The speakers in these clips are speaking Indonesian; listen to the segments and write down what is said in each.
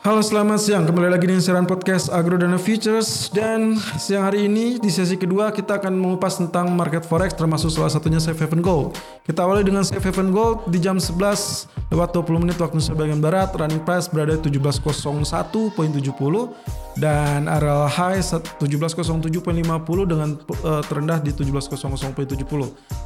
Halo selamat siang, kembali lagi di siaran podcast Agro Dana Futures. Dan siang hari ini di sesi kedua kita akan mengupas tentang market forex termasuk salah satunya Safe Haven Gold. Kita awali dengan Safe Haven Gold di jam 11 lewat 20 menit waktu Indonesia bagian Barat. Running price berada di 1701.70 Dan area high 1707.50 dengan uh, terendah di 1700.70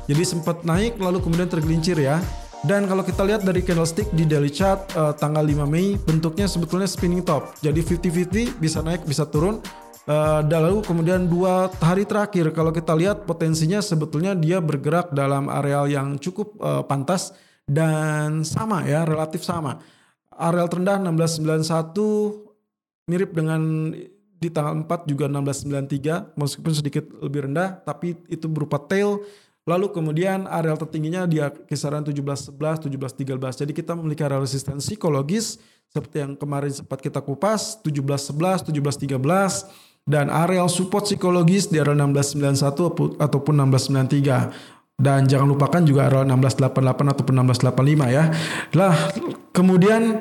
Jadi sempat naik lalu kemudian tergelincir ya dan kalau kita lihat dari candlestick di daily chart uh, tanggal 5 Mei bentuknya sebetulnya spinning top. Jadi 50-50 bisa naik bisa turun. Uh, lalu kemudian dua hari terakhir kalau kita lihat potensinya sebetulnya dia bergerak dalam areal yang cukup uh, pantas dan sama ya relatif sama. Areal terendah 1691 mirip dengan di tanggal 4 juga 1693 meskipun sedikit lebih rendah tapi itu berupa tail Lalu kemudian areal tertingginya di kisaran 1711, 1713. Jadi kita memiliki areal resistensi psikologis seperti yang kemarin sempat kita kupas 1711, 1713 dan areal support psikologis di area 1691 ataupun 1693. Dan jangan lupakan juga area 1688 ataupun 1685 ya. Lah kemudian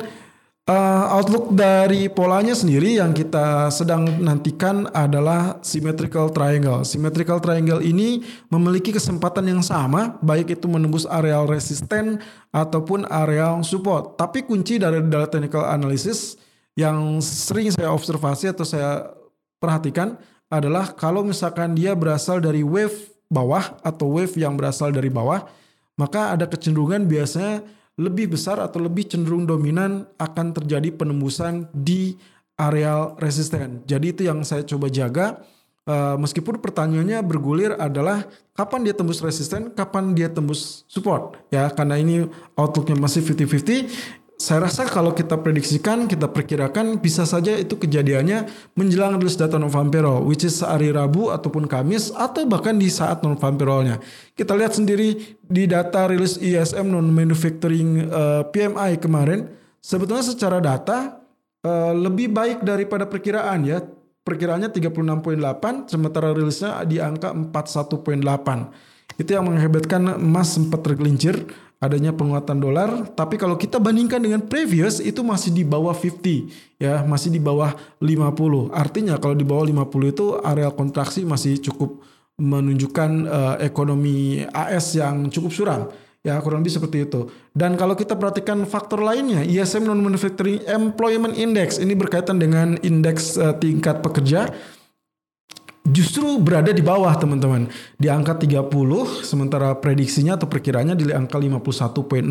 Uh, outlook dari polanya sendiri yang kita sedang nantikan adalah symmetrical triangle. Symmetrical triangle ini memiliki kesempatan yang sama, baik itu menembus areal resisten ataupun areal support. Tapi kunci dari data technical analysis yang sering saya observasi atau saya perhatikan adalah kalau misalkan dia berasal dari wave bawah atau wave yang berasal dari bawah, maka ada kecenderungan biasanya lebih besar atau lebih cenderung dominan akan terjadi penembusan di areal resisten. Jadi itu yang saya coba jaga. Uh, meskipun pertanyaannya bergulir adalah kapan dia tembus resisten, kapan dia tembus support ya karena ini outlooknya masih 50-50 saya rasa kalau kita prediksikan, kita perkirakan bisa saja itu kejadiannya menjelang rilis data non-farm which is hari Rabu ataupun Kamis atau bahkan di saat non-farm. Kita lihat sendiri di data rilis ISM non-manufacturing uh, eh, PMI kemarin, sebetulnya secara data uh, lebih baik daripada perkiraan ya. Perkiraannya 36.8, sementara rilisnya di angka 41.8. Itu yang menghebatkan emas sempat tergelincir adanya penguatan dolar. Tapi kalau kita bandingkan dengan previous itu masih di bawah 50 ya, masih di bawah 50. Artinya kalau di bawah 50 itu area kontraksi masih cukup menunjukkan uh, ekonomi AS yang cukup suram. Ya kurang lebih seperti itu. Dan kalau kita perhatikan faktor lainnya, ISM non manufacturing employment index ini berkaitan dengan indeks uh, tingkat pekerja justru berada di bawah teman-teman. Di angka 30 sementara prediksinya atau perkiranya di angka 51.6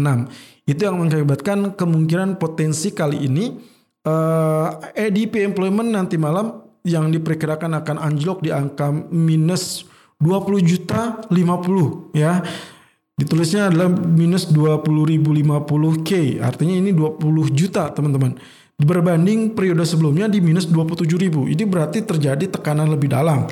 itu yang mengakibatkan kemungkinan potensi kali ini uh, eh, EDP employment nanti malam yang diperkirakan akan anjlok di angka minus 20 juta 50 ya. Ditulisnya adalah minus 20.050 K. Artinya ini 20 juta teman-teman berbanding periode sebelumnya di minus 27 ribu. Ini berarti terjadi tekanan lebih dalam.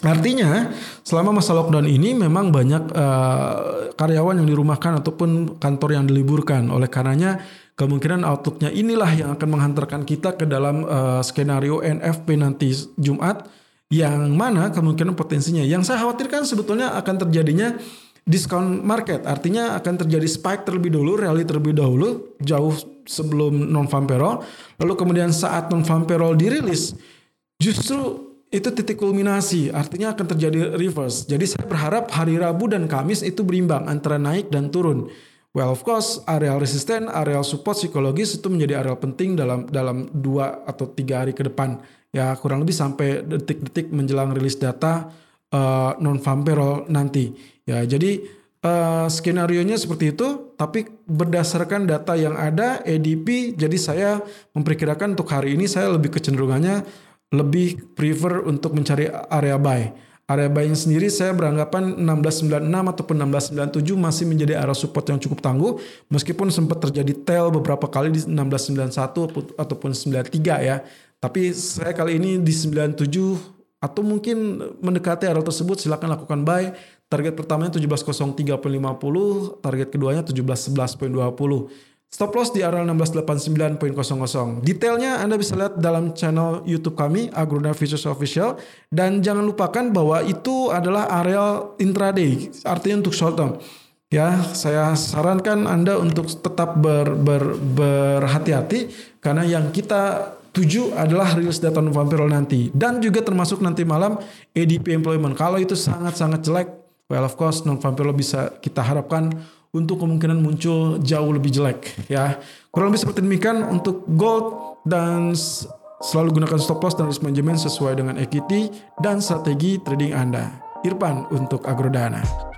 Artinya selama masa lockdown ini memang banyak uh, karyawan yang dirumahkan ataupun kantor yang diliburkan. Oleh karenanya kemungkinan outlooknya inilah yang akan menghantarkan kita ke dalam uh, skenario NFP nanti Jumat yang mana kemungkinan potensinya. Yang saya khawatirkan sebetulnya akan terjadinya discount market. Artinya akan terjadi spike terlebih dahulu, rally terlebih dahulu, jauh sebelum non farm payroll. Lalu kemudian saat non farm payroll dirilis, justru itu titik kulminasi, artinya akan terjadi reverse. Jadi saya berharap hari Rabu dan Kamis itu berimbang antara naik dan turun. Well, of course, areal resisten, areal support psikologis itu menjadi areal penting dalam dalam dua atau tiga hari ke depan. Ya kurang lebih sampai detik-detik menjelang rilis data uh, eh, non farm payroll nanti. Ya, jadi uh, skenario nya seperti itu, tapi berdasarkan data yang ada EDP, jadi saya memperkirakan untuk hari ini saya lebih kecenderungannya lebih prefer untuk mencari area buy. Area buying sendiri saya beranggapan 1696 ataupun 1697 masih menjadi area support yang cukup tangguh meskipun sempat terjadi tail beberapa kali di 1691 ataupun 93 ya. Tapi saya kali ini di 97 atau mungkin mendekati area tersebut silakan lakukan buy. Target pertamanya 17.03.50, target keduanya 17.11.20. Stop loss di area 1689.00. Detailnya Anda bisa lihat dalam channel YouTube kami Agrona Futures Official dan jangan lupakan bahwa itu adalah area intraday, artinya untuk short term. Ya, saya sarankan Anda untuk tetap ber, ber, berhati-hati karena yang kita tuju adalah rilis data payroll nanti dan juga termasuk nanti malam ADP employment. Kalau itu sangat-sangat jelek, well of course payroll bisa kita harapkan untuk kemungkinan muncul jauh lebih jelek ya. Kurang lebih seperti demikian untuk gold dan selalu gunakan stop loss dan risk management sesuai dengan equity dan strategi trading Anda. Irfan untuk Agrodana.